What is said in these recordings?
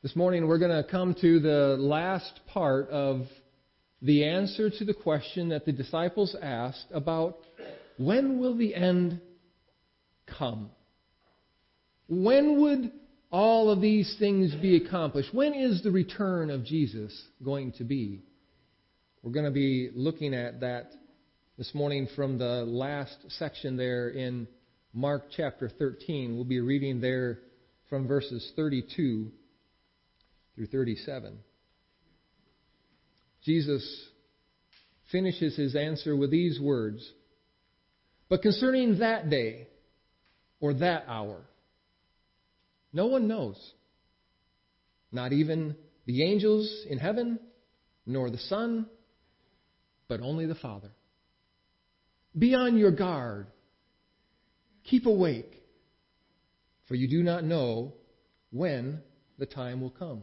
This morning we're going to come to the last part of the answer to the question that the disciples asked about when will the end come? When would all of these things be accomplished? When is the return of Jesus going to be? We're going to be looking at that this morning from the last section there in Mark chapter 13. We'll be reading there from verses 32 through 37. Jesus finishes his answer with these words But concerning that day, or that hour, no one knows, not even the angels in heaven, nor the Son, but only the Father. Be on your guard. Keep awake, for you do not know when the time will come.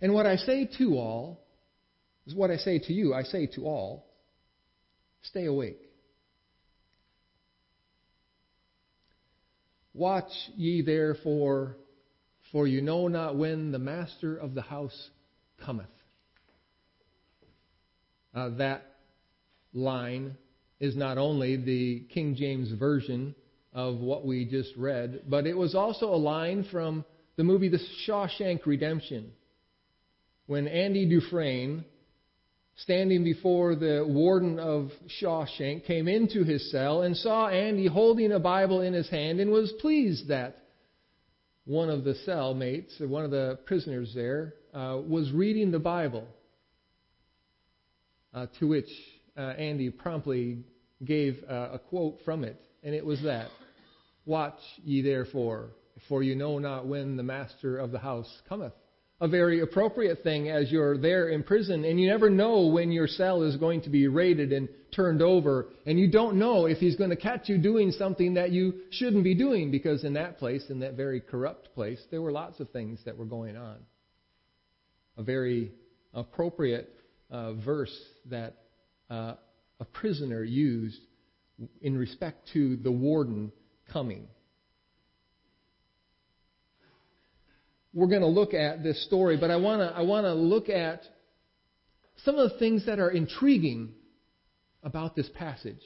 And what I say to all is what I say to you, I say to all stay awake. Watch ye therefore, for you know not when the master of the house cometh. Uh, that line is not only the King James Version of what we just read, but it was also a line from the movie The Shawshank Redemption when Andy Dufresne, standing before the warden of Shawshank, came into his cell and saw Andy holding a Bible in his hand and was pleased that one of the cellmates, one of the prisoners there, uh, was reading the Bible. Uh, to which uh, Andy promptly gave uh, a quote from it, and it was that Watch ye therefore, for you know not when the master of the house cometh a very appropriate thing as you're there in prison and you never know when your cell is going to be raided and turned over and you don't know if he's going to catch you doing something that you shouldn't be doing because in that place in that very corrupt place there were lots of things that were going on. A very appropriate uh, verse that uh, a prisoner used in respect to the warden coming we're going to look at this story, but I want to I want to look at some of the things that are intriguing about this passage.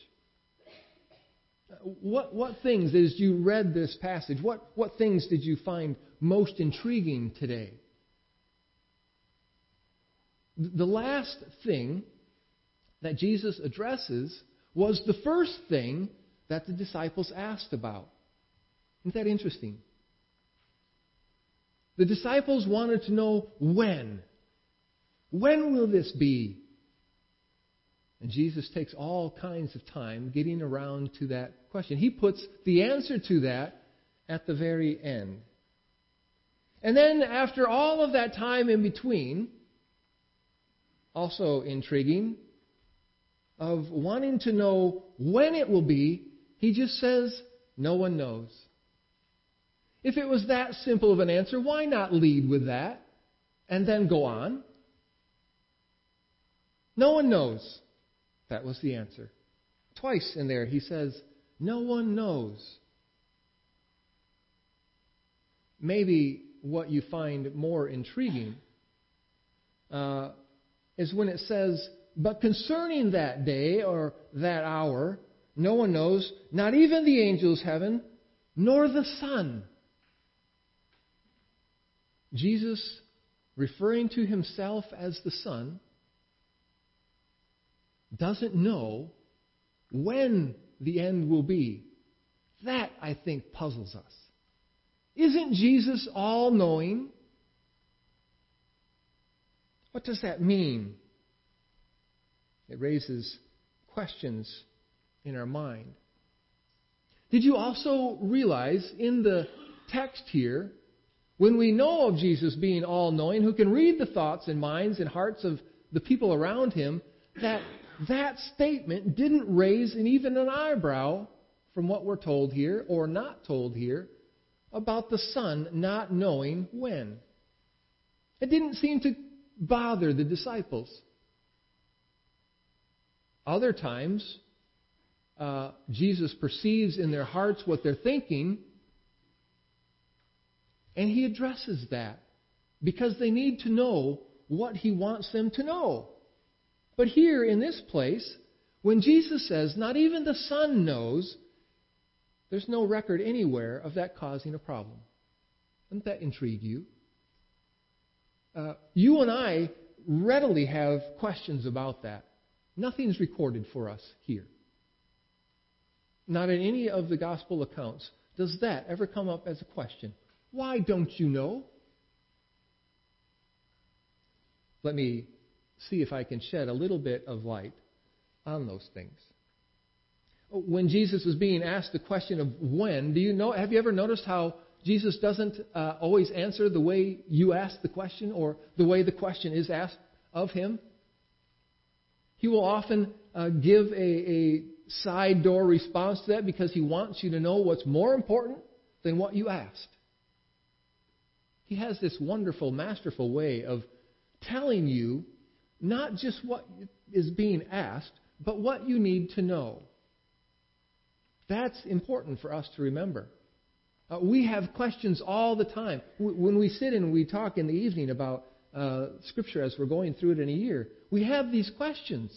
What what things as you read this passage, what what things did you find most intriguing today? The last thing that Jesus addresses was the first thing that the disciples asked about. Isn't that interesting? The disciples wanted to know when. When will this be? And Jesus takes all kinds of time getting around to that question. He puts the answer to that at the very end. And then, after all of that time in between, also intriguing, of wanting to know when it will be, he just says, No one knows. If it was that simple of an answer, why not lead with that and then go on? No one knows. That was the answer. Twice in there, he says, No one knows. Maybe what you find more intriguing uh, is when it says, But concerning that day or that hour, no one knows, not even the angels heaven, nor the Son Jesus, referring to himself as the Son, doesn't know when the end will be. That, I think, puzzles us. Isn't Jesus all knowing? What does that mean? It raises questions in our mind. Did you also realize in the text here when we know of Jesus being all knowing, who can read the thoughts and minds and hearts of the people around him, that that statement didn't raise an, even an eyebrow from what we're told here or not told here about the Son not knowing when. It didn't seem to bother the disciples. Other times, uh, Jesus perceives in their hearts what they're thinking, and he addresses that because they need to know what he wants them to know. But here in this place, when Jesus says, Not even the Son knows, there's no record anywhere of that causing a problem. Doesn't that intrigue you? Uh, you and I readily have questions about that. Nothing's recorded for us here. Not in any of the gospel accounts does that ever come up as a question. Why don't you know? Let me see if I can shed a little bit of light on those things. When Jesus was being asked the question of when, do you know have you ever noticed how Jesus doesn't uh, always answer the way you ask the question or the way the question is asked of him? He will often uh, give a, a side door response to that because he wants you to know what's more important than what you asked. He has this wonderful, masterful way of telling you not just what is being asked, but what you need to know. That's important for us to remember. Uh, we have questions all the time. When we sit and we talk in the evening about uh, Scripture as we're going through it in a year, we have these questions.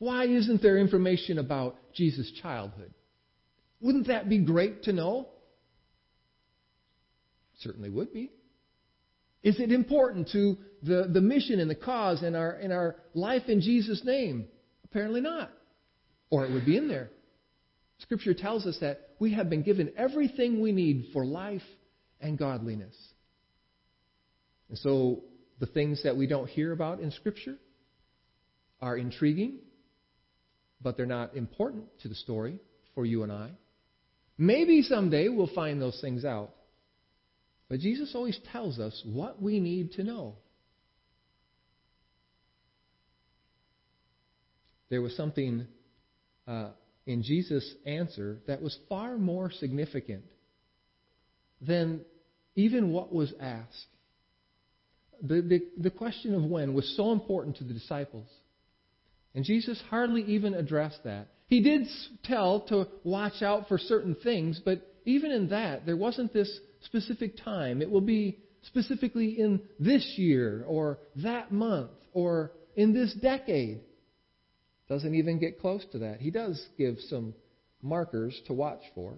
Why isn't there information about Jesus' childhood? Wouldn't that be great to know? Certainly would be. Is it important to the, the mission and the cause and our, and our life in Jesus' name? Apparently not. Or it would be in there. Scripture tells us that we have been given everything we need for life and godliness. And so the things that we don't hear about in Scripture are intriguing, but they're not important to the story for you and I. Maybe someday we'll find those things out. But Jesus always tells us what we need to know. There was something uh, in Jesus' answer that was far more significant than even what was asked. The, the, the question of when was so important to the disciples. And Jesus hardly even addressed that. He did tell to watch out for certain things, but even in that, there wasn't this specific time. It will be specifically in this year or that month or in this decade. Doesn't even get close to that. He does give some markers to watch for.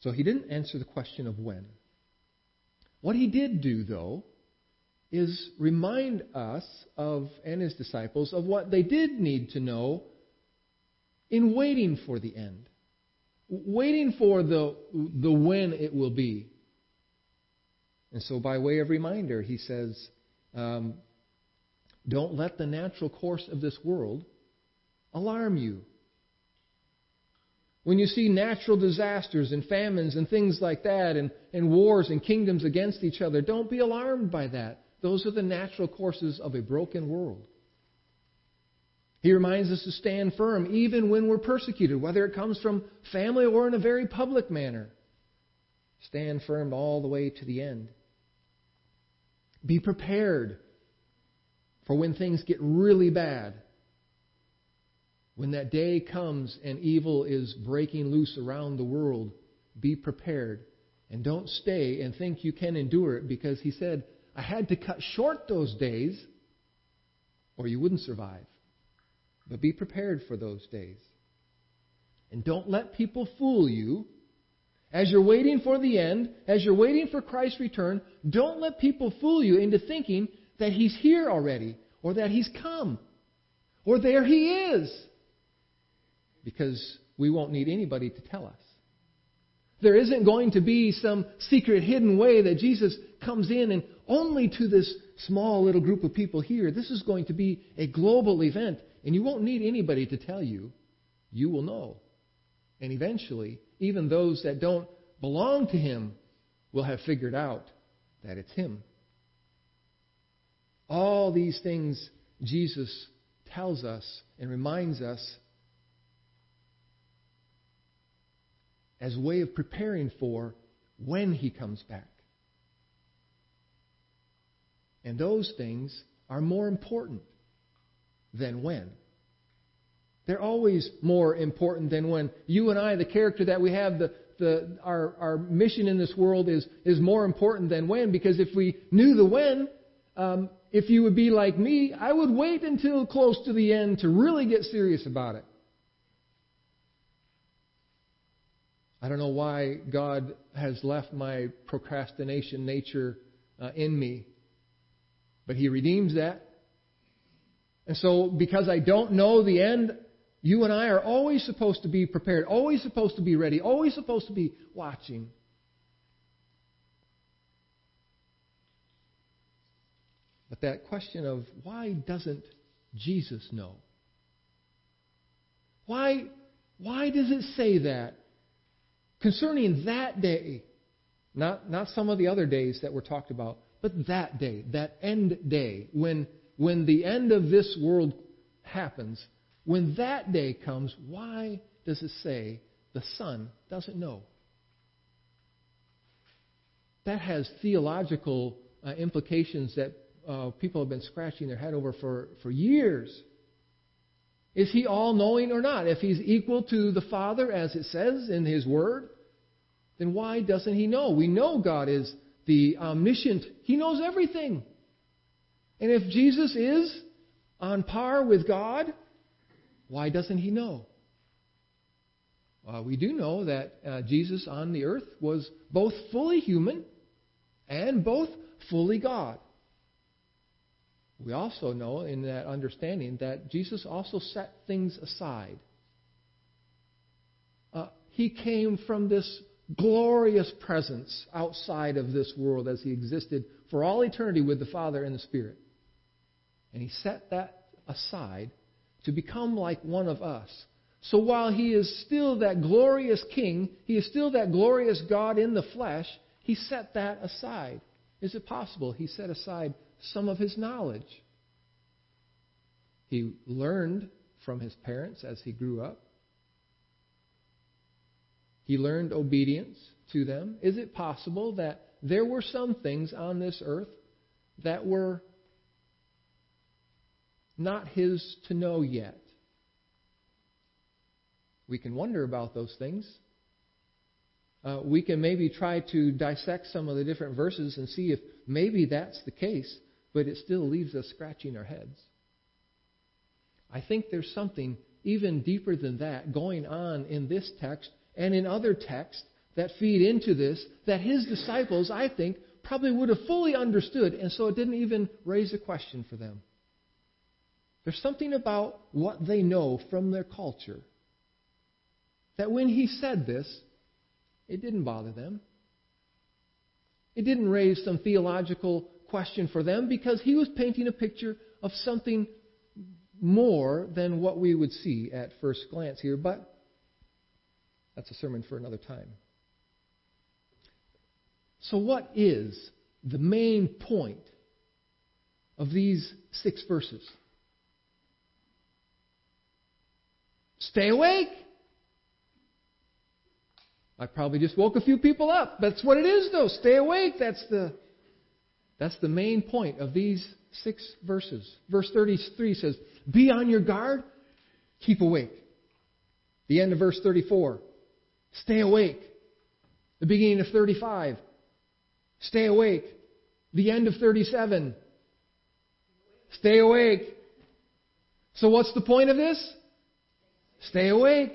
So he didn't answer the question of when. What he did do, though, is remind us of, and his disciples, of what they did need to know in waiting for the end. Waiting for the, the when it will be. And so, by way of reminder, he says, um, Don't let the natural course of this world alarm you. When you see natural disasters and famines and things like that, and, and wars and kingdoms against each other, don't be alarmed by that. Those are the natural courses of a broken world. He reminds us to stand firm even when we're persecuted, whether it comes from family or in a very public manner. Stand firm all the way to the end. Be prepared for when things get really bad. When that day comes and evil is breaking loose around the world, be prepared. And don't stay and think you can endure it because he said, I had to cut short those days or you wouldn't survive. But be prepared for those days. And don't let people fool you as you're waiting for the end, as you're waiting for Christ's return, don't let people fool you into thinking that He's here already, or that He's come, or there He is. Because we won't need anybody to tell us. There isn't going to be some secret hidden way that Jesus comes in and only to this small little group of people here. This is going to be a global event, and you won't need anybody to tell you. you will know. And eventually, even those that don't belong to Him will have figured out that it's Him. All these things Jesus tells us and reminds us as a way of preparing for when He comes back. And those things are more important than when. They're always more important than when you and I, the character that we have, the, the, our, our mission in this world is, is more important than when. Because if we knew the when, um, if you would be like me, I would wait until close to the end to really get serious about it. I don't know why God has left my procrastination nature uh, in me, but He redeems that. And so, because I don't know the end, you and I are always supposed to be prepared, always supposed to be ready, always supposed to be watching. But that question of why doesn't Jesus know? Why, why does it say that? Concerning that day, not, not some of the other days that were talked about, but that day, that end day, when, when the end of this world happens, when that day comes, why does it say the Son doesn't know? That has theological uh, implications that uh, people have been scratching their head over for, for years. Is he all knowing or not? If he's equal to the Father, as it says in his word, then why doesn't he know? We know God is the omniscient, he knows everything. And if Jesus is on par with God, why doesn't he know? Uh, we do know that uh, Jesus on the earth was both fully human and both fully God. We also know in that understanding that Jesus also set things aside. Uh, he came from this glorious presence outside of this world as he existed for all eternity with the Father and the Spirit. And he set that aside to become like one of us. So while he is still that glorious king, he is still that glorious God in the flesh, he set that aside. Is it possible he set aside some of his knowledge. He learned from his parents as he grew up. He learned obedience to them. Is it possible that there were some things on this earth that were not his to know yet? We can wonder about those things. Uh, we can maybe try to dissect some of the different verses and see if maybe that's the case but it still leaves us scratching our heads. I think there's something even deeper than that going on in this text and in other texts that feed into this that his disciples, I think, probably would have fully understood, and so it didn't even raise a question for them. There's something about what they know from their culture that when he said this, it didn't bother them. It didn't raise some theological question for them because he was painting a picture of something more than what we would see at first glance here, but that's a sermon for another time. So, what is the main point of these six verses? Stay awake. I probably just woke a few people up. That's what it is, though. Stay awake. That's the that's the main point of these six verses. Verse 33 says, Be on your guard, keep awake. The end of verse 34, stay awake. The beginning of 35, stay awake. The end of 37, stay awake. So, what's the point of this? Stay awake.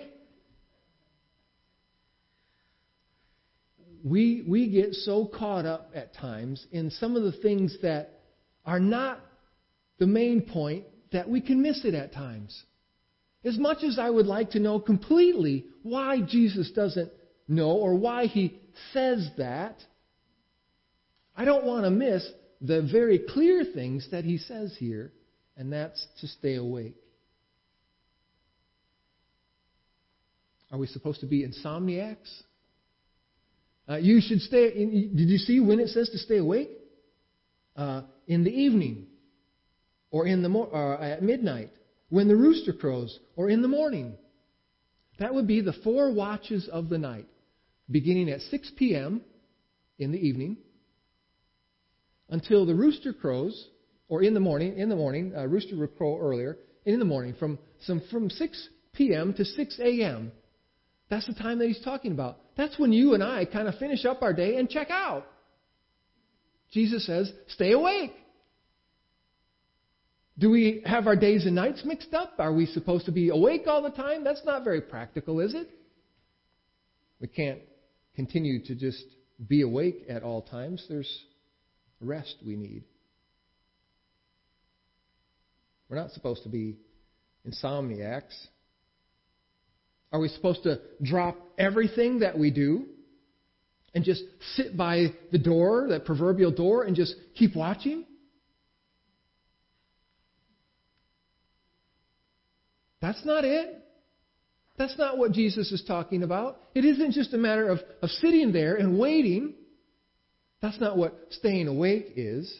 we, we get so caught up at times in some of the things that are not the main point that we can miss it at times. As much as I would like to know completely why Jesus doesn't know or why he says that, I don't want to miss the very clear things that he says here, and that's to stay awake. Are we supposed to be insomniacs? Uh, you should stay. In, Did you see when it says to stay awake? Uh, in the evening, or in the mo- or at midnight, when the rooster crows, or in the morning. That would be the four watches of the night, beginning at 6 p.m. in the evening until the rooster crows, or in the morning. In the morning, uh, rooster would crow earlier. In the morning, from some from 6 p.m. to 6 a.m. That's the time that he's talking about. That's when you and I kind of finish up our day and check out. Jesus says, stay awake. Do we have our days and nights mixed up? Are we supposed to be awake all the time? That's not very practical, is it? We can't continue to just be awake at all times. There's rest we need. We're not supposed to be insomniacs. Are we supposed to drop everything that we do and just sit by the door, that proverbial door, and just keep watching? That's not it. That's not what Jesus is talking about. It isn't just a matter of, of sitting there and waiting. That's not what staying awake is.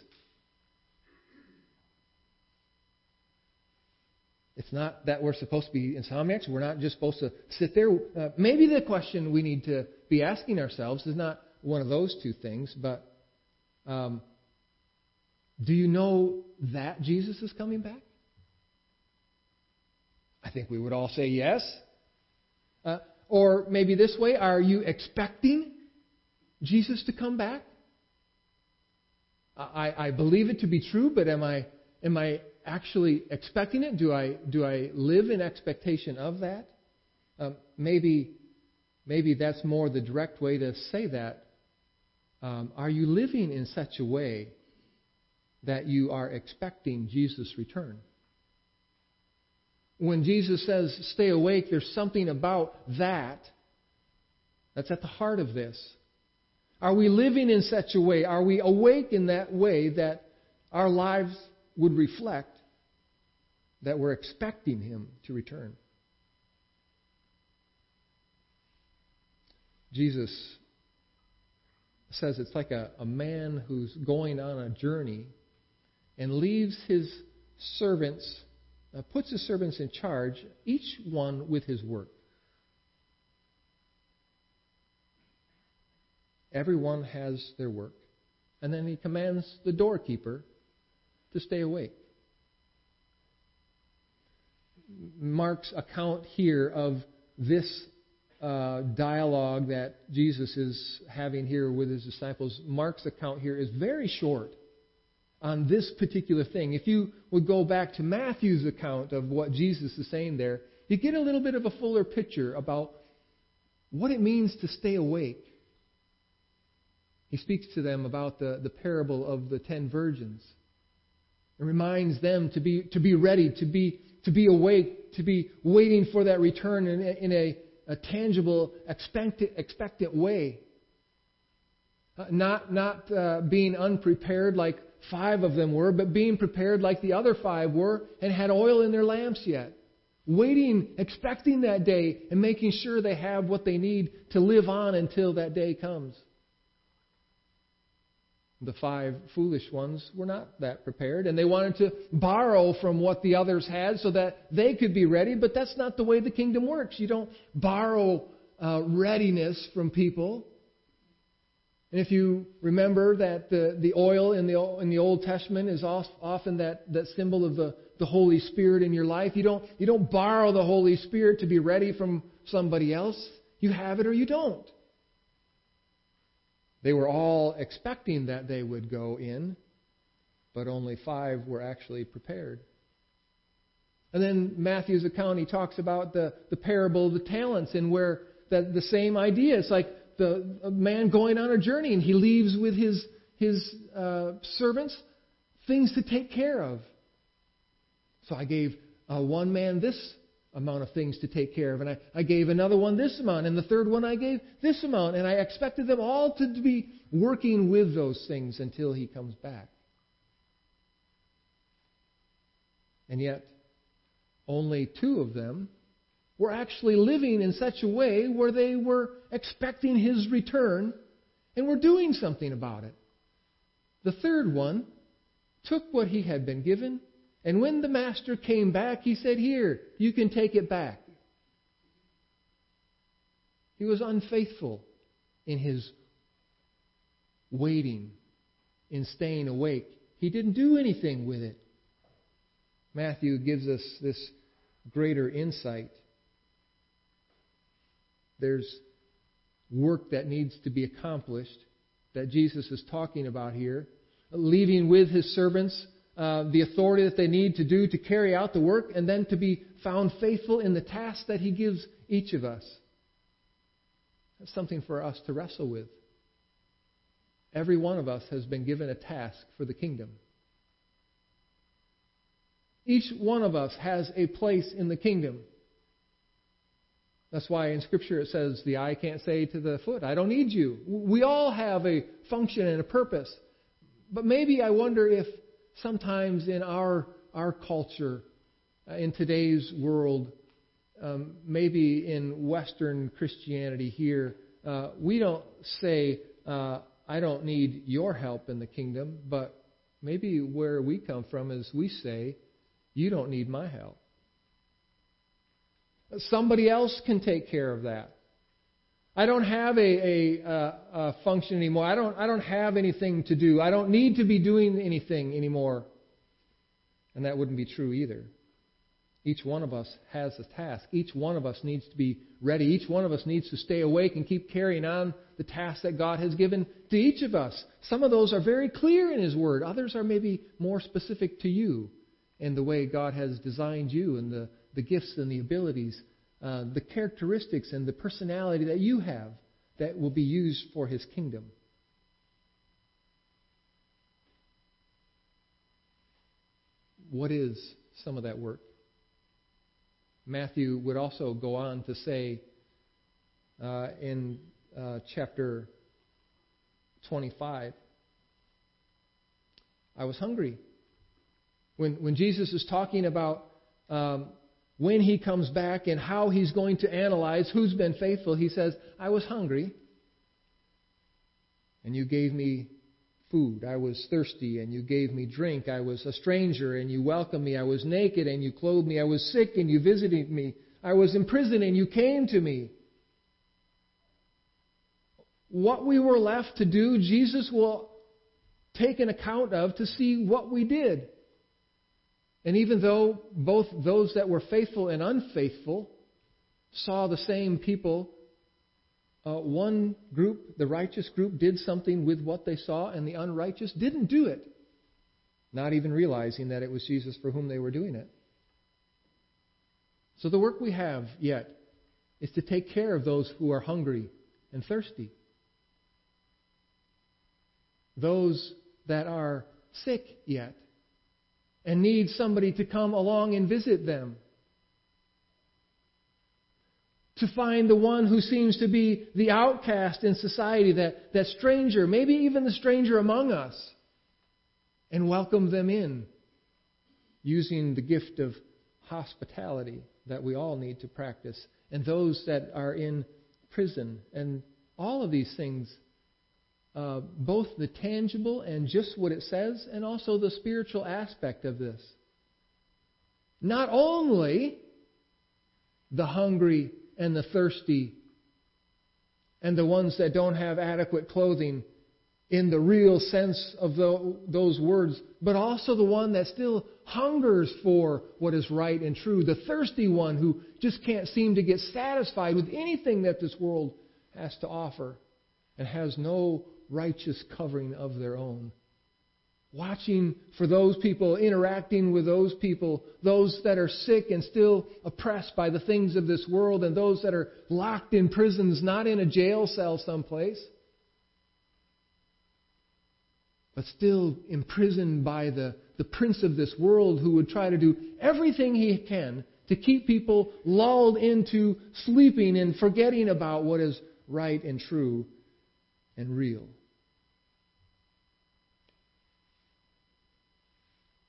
It's not that we're supposed to be insomniacs. We're not just supposed to sit there. Uh, maybe the question we need to be asking ourselves is not one of those two things, but um, do you know that Jesus is coming back? I think we would all say yes. Uh, or maybe this way are you expecting Jesus to come back? I, I believe it to be true, but am I, am I actually expecting it? Do I, do I live in expectation of that? Um, maybe, maybe that's more the direct way to say that. Um, are you living in such a way that you are expecting Jesus' return? When Jesus says, stay awake, there's something about that that's at the heart of this. Are we living in such a way? Are we awake in that way that our lives would reflect that we're expecting him to return. Jesus says it's like a, a man who's going on a journey and leaves his servants, uh, puts his servants in charge, each one with his work. Everyone has their work. And then he commands the doorkeeper to stay awake. Mark's account here of this uh, dialogue that Jesus is having here with his disciples, Mark's account here is very short on this particular thing. If you would go back to Matthew's account of what Jesus is saying there, you get a little bit of a fuller picture about what it means to stay awake. He speaks to them about the, the parable of the ten virgins. It reminds them to be, to be ready, to be to be awake, to be waiting for that return in, in a, a, tangible, expectant, expectant way. Uh, not not uh, being unprepared like five of them were, but being prepared like the other five were and had oil in their lamps yet. Waiting, expecting that day, and making sure they have what they need to live on until that day comes. The five foolish ones were not that prepared, and they wanted to borrow from what the others had so that they could be ready, but that's not the way the kingdom works. You don't borrow uh, readiness from people. And if you remember that the, the oil in the, in the Old Testament is often that, that symbol of the, the Holy Spirit in your life, you don't, you don't borrow the Holy Spirit to be ready from somebody else. You have it or you don't. They were all expecting that they would go in, but only five were actually prepared. And then Matthew's account, he talks about the, the parable of the talents and where that the same idea. It's like the man going on a journey and he leaves with his, his uh, servants things to take care of. So I gave uh, one man this amount of things to take care of. And I, I gave another one this amount, and the third one I gave this amount. And I expected them all to be working with those things until he comes back. And yet, only two of them were actually living in such a way where they were expecting his return and were doing something about it. The third one took what he had been given, and when the master came back, he said, Here, you can take it back. He was unfaithful in his waiting, in staying awake. He didn't do anything with it. Matthew gives us this greater insight. There's work that needs to be accomplished that Jesus is talking about here, leaving with his servants uh, the authority that they need to do to carry out the work, and then to be found faithful in the task that he gives each of us. That's something for us to wrestle with. Every one of us has been given a task for the kingdom. Each one of us has a place in the kingdom. That's why in Scripture it says, the eye can't say to the foot, I don't need you. We all have a function and a purpose. But maybe I wonder if sometimes in our, our culture, uh, in today's world, um, maybe in Western Christianity here, uh, we don't say, uh, I don't need your help in the kingdom, but maybe where we come from is we say, You don't need my help. Somebody else can take care of that. I don't have a, a, a, function anymore. I don't, I don't have anything to do. I don't need to be doing anything anymore. And that wouldn't be true either. Each one of us has a task. Each one of us needs to be ready. Each one of us needs to stay awake and keep carrying on the task that God has given to each of us. Some of those are very clear in His Word, others are maybe more specific to you and the way God has designed you and the, the gifts and the abilities, uh, the characteristics and the personality that you have that will be used for His kingdom. What is some of that work? Matthew would also go on to say uh, in uh, chapter 25, I was hungry. When, when Jesus is talking about um, when he comes back and how he's going to analyze who's been faithful, he says, I was hungry, and you gave me food. I was thirsty and you gave me drink. I was a stranger and you welcomed me. I was naked and you clothed me. I was sick and you visited me. I was in prison and you came to me. What we were left to do, Jesus will take an account of to see what we did. And even though both those that were faithful and unfaithful saw the same people uh, one group, the righteous group, did something with what they saw, and the unrighteous didn't do it, not even realizing that it was Jesus for whom they were doing it. So the work we have yet is to take care of those who are hungry and thirsty, those that are sick yet and need somebody to come along and visit them. To find the one who seems to be the outcast in society, that, that stranger, maybe even the stranger among us, and welcome them in using the gift of hospitality that we all need to practice, and those that are in prison, and all of these things, uh, both the tangible and just what it says, and also the spiritual aspect of this. Not only the hungry and the thirsty and the ones that don't have adequate clothing in the real sense of the, those words, but also the one that still hungers for what is right and true, the thirsty one who just can't seem to get satisfied with anything that this world has to offer and has no righteous covering of their own watching for those people, interacting with those people, those that are sick and still oppressed by the things of this world, and those that are locked in prisons, not in a jail cell someplace, but still imprisoned by the, the prince of this world who would try to do everything he can to keep people lulled into sleeping and forgetting about what is right and true and real.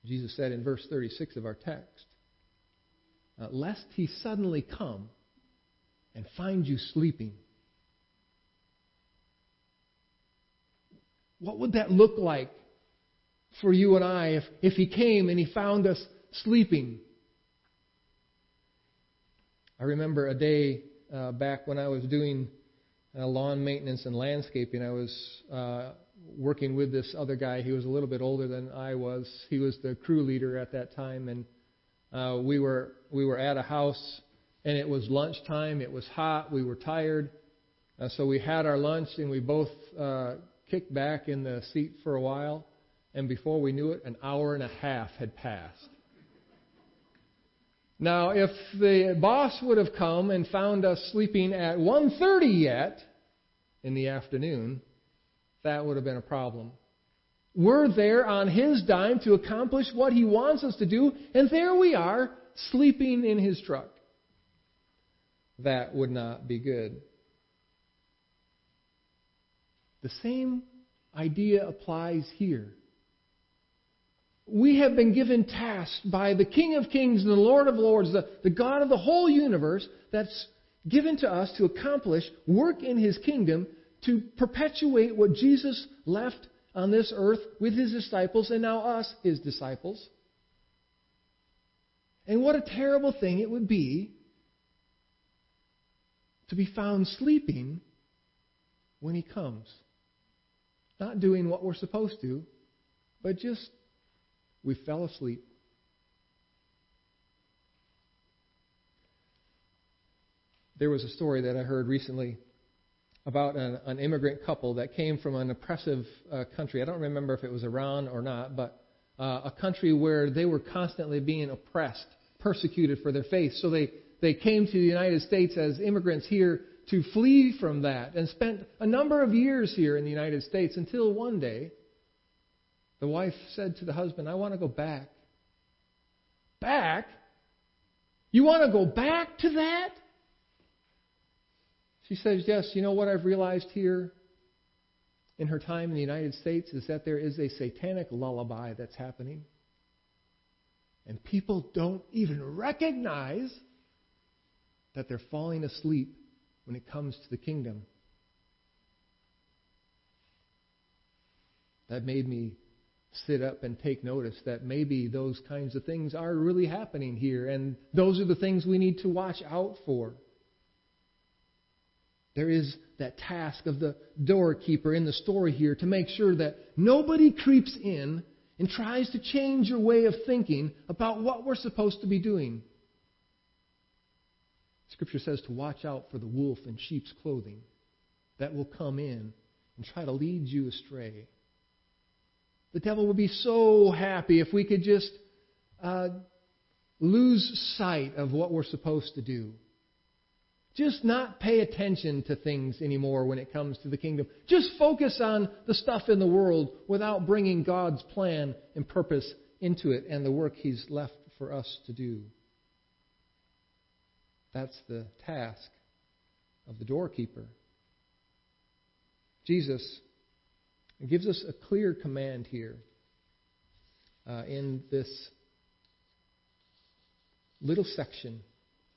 Jesus said in verse 36 of our text, uh, lest he suddenly come and find you sleeping? What would that look like for you and I if, if He came and He found us sleeping? I remember a day uh, back when I was doing uh, lawn maintenance and landscaping. I was uh, working with this other guy. He was a little bit older than I was. He was the crew leader at that time, and uh, we were we were at a house, and it was lunchtime. It was hot. We were tired, uh, so we had our lunch, and we both uh, kicked back in the seat for a while. And before we knew it, an hour and a half had passed. Now, if the boss would have come and found us sleeping at 1:30 yet in the afternoon, that would have been a problem. We're there on his dime to accomplish what he wants us to do, and there we are, sleeping in his truck. That would not be good. The same idea applies here. We have been given tasks by the King of Kings and the Lord of Lords, the, the God of the whole universe, that's given to us to accomplish work in his kingdom to perpetuate what Jesus left on this earth with his disciples and now us, his disciples. And what a terrible thing it would be to be found sleeping when he comes. Not doing what we're supposed to, but just we fell asleep. There was a story that I heard recently about an, an immigrant couple that came from an oppressive uh, country. I don't remember if it was Iran or not, but uh, a country where they were constantly being oppressed, persecuted for their faith. So they, they came to the United States as immigrants here to flee from that and spent a number of years here in the United States until one day the wife said to the husband, I want to go back. Back? You want to go back to that? She says, Yes, you know what I've realized here in her time in the United States is that there is a satanic lullaby that's happening. And people don't even recognize that they're falling asleep when it comes to the kingdom. That made me sit up and take notice that maybe those kinds of things are really happening here, and those are the things we need to watch out for. There is that task of the doorkeeper in the story here to make sure that nobody creeps in and tries to change your way of thinking about what we're supposed to be doing. Scripture says to watch out for the wolf in sheep's clothing that will come in and try to lead you astray. The devil would be so happy if we could just uh, lose sight of what we're supposed to do. Just not pay attention to things anymore when it comes to the kingdom. Just focus on the stuff in the world without bringing God's plan and purpose into it and the work He's left for us to do. That's the task of the doorkeeper. Jesus gives us a clear command here uh, in this little section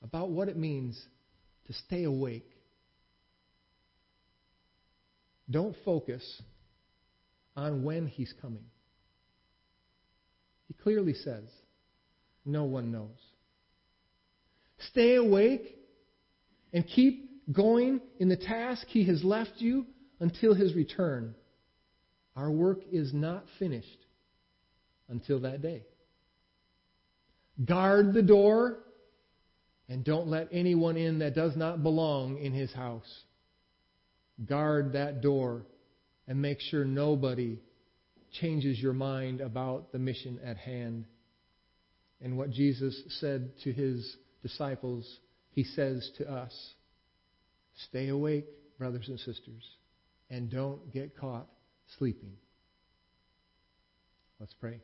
about what it means to stay awake. Don't focus on when he's coming. He clearly says, no one knows. Stay awake and keep going in the task he has left you until his return. Our work is not finished until that day. Guard the door and don't let anyone in that does not belong in his house. Guard that door and make sure nobody changes your mind about the mission at hand. And what Jesus said to his disciples, he says to us Stay awake, brothers and sisters, and don't get caught sleeping. Let's pray.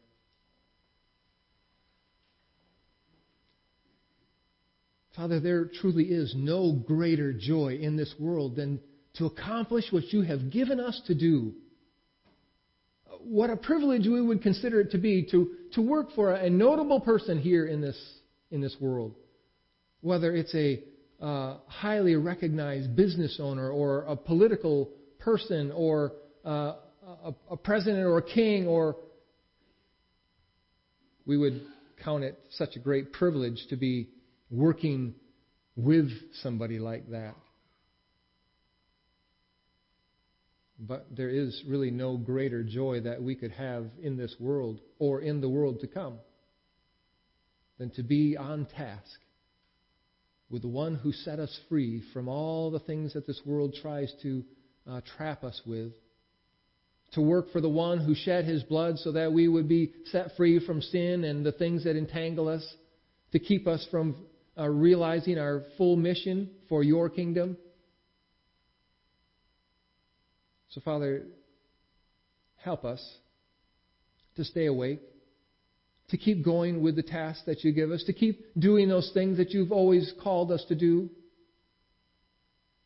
Father, there truly is no greater joy in this world than to accomplish what you have given us to do. What a privilege we would consider it to be to, to work for a, notable person here in this, in this world. Whether it's a, uh, highly recognized business owner or a political person or uh, a, a president or a king or we would count it such a great privilege to be working with somebody like that. But there is really no greater joy that we could have in this world or in the world to come than to be on task with the one who set us free from all the things that this world tries to uh, trap us with. To work for the one who shed his blood so that we would be set free from sin and the things that entangle us. To keep us from uh, realizing our full mission for your kingdom. So, Father, help us to stay awake, to keep going with the tasks that you give us, to keep doing those things that you've always called us to do.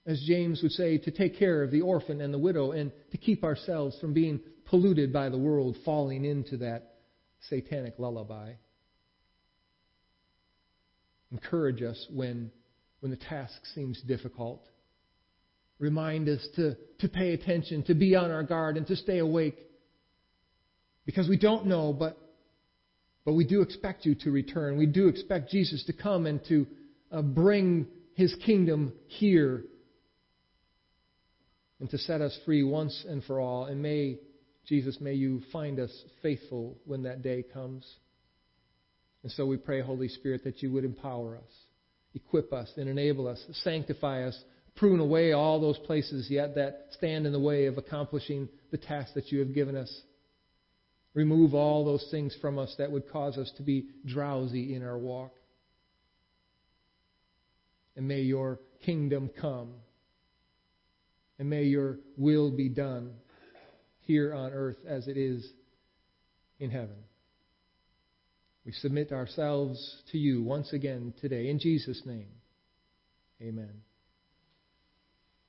As James would say, to take care of the orphan and the widow, and to keep ourselves from being polluted by the world, falling into that satanic lullaby. Encourage us when, when the task seems difficult remind us to, to pay attention, to be on our guard, and to stay awake. Because we don't know, but, but we do expect you to return. We do expect Jesus to come and to uh, bring his kingdom here and to set us free once and for all. And may, Jesus, may you find us faithful when that day comes. And so we pray, Holy Spirit, that you would empower us, equip us, and enable us, sanctify us prune away all those places yet that stand in the way of accomplishing the task that you have given us. Remove all those things from us that would cause us to be drowsy in our walk. And may your kingdom come. And may your will be done here on earth as it is in heaven. We submit ourselves to you once again today. In Jesus' name, amen.